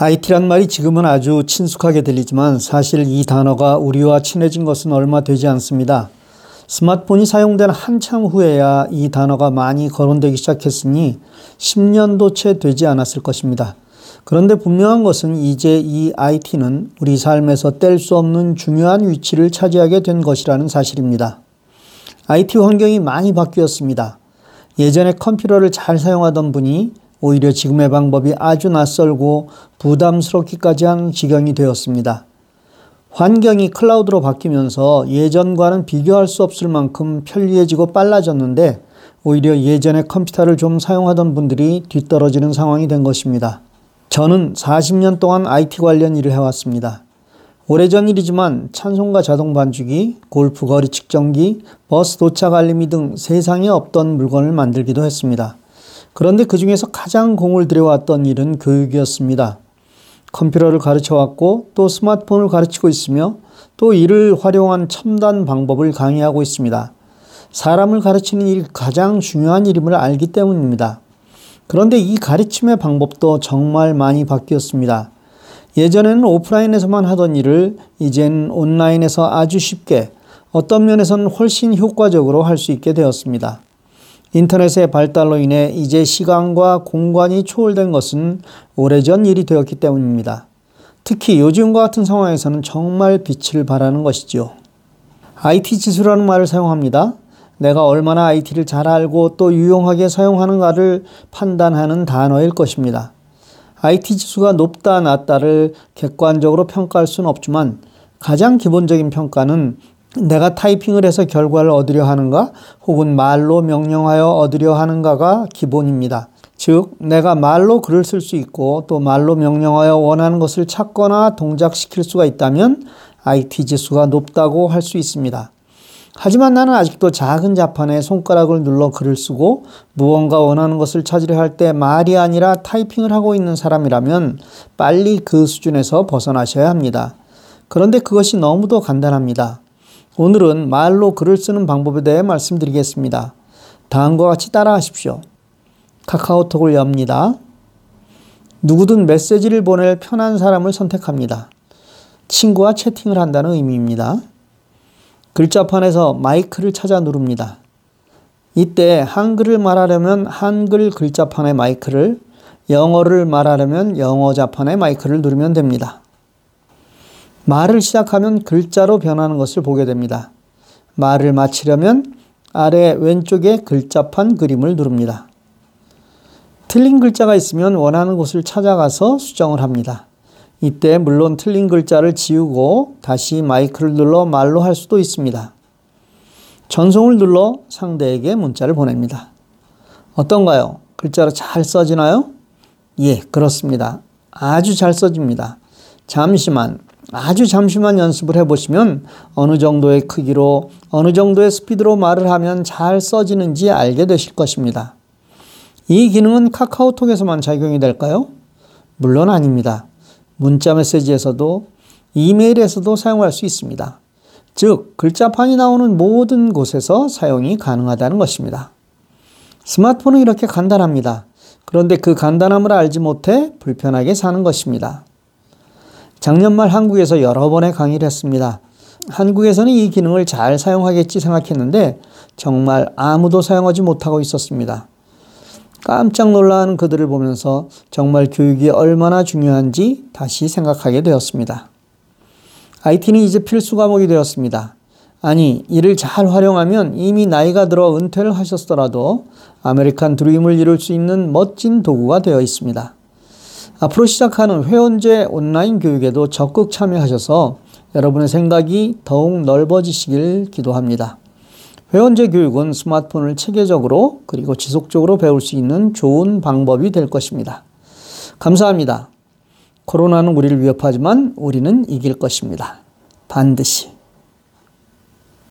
IT란 말이 지금은 아주 친숙하게 들리지만 사실 이 단어가 우리와 친해진 것은 얼마 되지 않습니다. 스마트폰이 사용된 한참 후에야 이 단어가 많이 거론되기 시작했으니 10년도 채 되지 않았을 것입니다. 그런데 분명한 것은 이제 이 IT는 우리 삶에서 뗄 수 없는 중요한 위치를 차지하게 된 것이라는 사실입니다. IT 환경이 많이 바뀌었습니다. 예전에 컴퓨터를 잘 사용하던 분이 오히려 지금의 방법이 아주 낯설고 부담스럽기까지 한 지경이 되었습니다. 환경이 클라우드로 바뀌면서 예전과는 비교할 수 없을 만큼 편리해지고 빨라졌는데 오히려 예전에 컴퓨터를 좀 사용하던 분들이 뒤떨어지는 상황이 된 것입니다. 저는 40년 동안 IT 관련 일을 해왔습니다. 오래전 일이지만 찬송가 자동 반죽이, 골프 거리 측정기, 버스 도착 알림이 등 세상에 없던 물건을 만들기도 했습니다. 그런데 그 중에서 가장 공을 들여왔던 일은 교육이었습니다. 컴퓨터를 가르쳐 왔고 또 스마트폰을 가르치고 있으며 또 이를 활용한 첨단 방법을 강의하고 있습니다. 사람을 가르치는 일이 가장 중요한 일임을 알기 때문입니다. 그런데 이 가르침의 방법도 정말 많이 바뀌었습니다. 예전에는 오프라인에서만 하던 일을 이젠 온라인에서 아주 쉽게 어떤 면에서는 훨씬 효과적으로 할 수 있게 되었습니다. 인터넷의 발달로 인해 이제 시간과 공간이 초월된 것은 오래전 일이 되었기 때문입니다. 특히 요즘과 같은 상황에서는 정말 빛을 발하는 것이죠. IT 지수라는 말을 사용합니다. 내가 얼마나 IT를 잘 알고 또 유용하게 사용하는가를 판단하는 단어일 것입니다. IT 지수가 높다, 낮다를 객관적으로 평가할 수는 없지만 가장 기본적인 평가는 내가 타이핑을 해서 결과를 얻으려 하는가 혹은 말로 명령하여 얻으려 하는가가 기본입니다. 즉, 내가 말로 글을 쓸 수 있고 또 말로 명령하여 원하는 것을 찾거나 동작시킬 수가 있다면 IT 지수가 높다고 할 수 있습니다. 하지만 나는 아직도 작은 자판에 손가락을 눌러 글을 쓰고 무언가 원하는 것을 찾으려 할 때 말이 아니라 타이핑을 하고 있는 사람이라면 빨리 그 수준에서 벗어나셔야 합니다. 그런데 그것이 너무도 간단합니다. 오늘은 말로 글을 쓰는 방법에 대해 말씀드리겠습니다. 다음과 같이 따라 하십시오. 카카오톡을 엽니다. 누구든 메시지를 보낼 편한 사람을 선택합니다. 친구와 채팅을 한다는 의미입니다. 글자판에서 마이크를 찾아 누릅니다. 이때 한글을 말하려면 한글 글자판의 마이크를, 영어를 말하려면 영어 자판의 마이크를 누르면 됩니다. 말을 시작하면 글자로 변하는 것을 보게 됩니다. 말을 마치려면 아래 왼쪽에 글자판 그림을 누릅니다. 틀린 글자가 있으면 원하는 곳을 찾아가서 수정을 합니다. 이때 물론 틀린 글자를 지우고 다시 마이크를 눌러 말로 할 수도 있습니다. 전송을 눌러 상대에게 문자를 보냅니다. 어떤가요? 글자로 잘 써지나요? 예, 그렇습니다. 아주 잘 써집니다. 잠시만, 아주 잠시만 연습을 해보시면 어느 정도의 크기로 어느 정도의 스피드로 말을 하면 잘 써지는지 알게 되실 것입니다. 이 기능은 카카오톡에서만 작용이 될까요? 물론 아닙니다. 문자 메시지에서도 이메일에서도 사용할 수 있습니다. 즉, 글자판이 나오는 모든 곳에서 사용이 가능하다는 것입니다. 스마트폰은 이렇게 간단합니다. 그런데 그 간단함을 알지 못해 불편하게 사는 것입니다. 작년 말 한국에서 여러 번의 강의를 했습니다. 한국에서는 이 기능을 잘 사용하겠지 생각했는데 정말 아무도 사용하지 못하고 있었습니다. 깜짝 놀라는 그들을 보면서 정말 교육이 얼마나 중요한지 다시 생각하게 되었습니다. IT는 이제 필수 과목이 되었습니다. 아니, 이를 잘 활용하면 이미 나이가 들어 은퇴를 하셨더라도 아메리칸 드림을 이룰 수 있는 멋진 도구가 되어 있습니다. 앞으로 시작하는 회원제 온라인 교육에도 적극 참여하셔서 여러분의 생각이 더욱 넓어지시길 기도합니다. 회원제 교육은 스마트폰을 체계적으로 그리고 지속적으로 배울 수 있는 좋은 방법이 될 것입니다. 감사합니다. 코로나는 우리를 위협하지만 우리는 이길 것입니다. 반드시.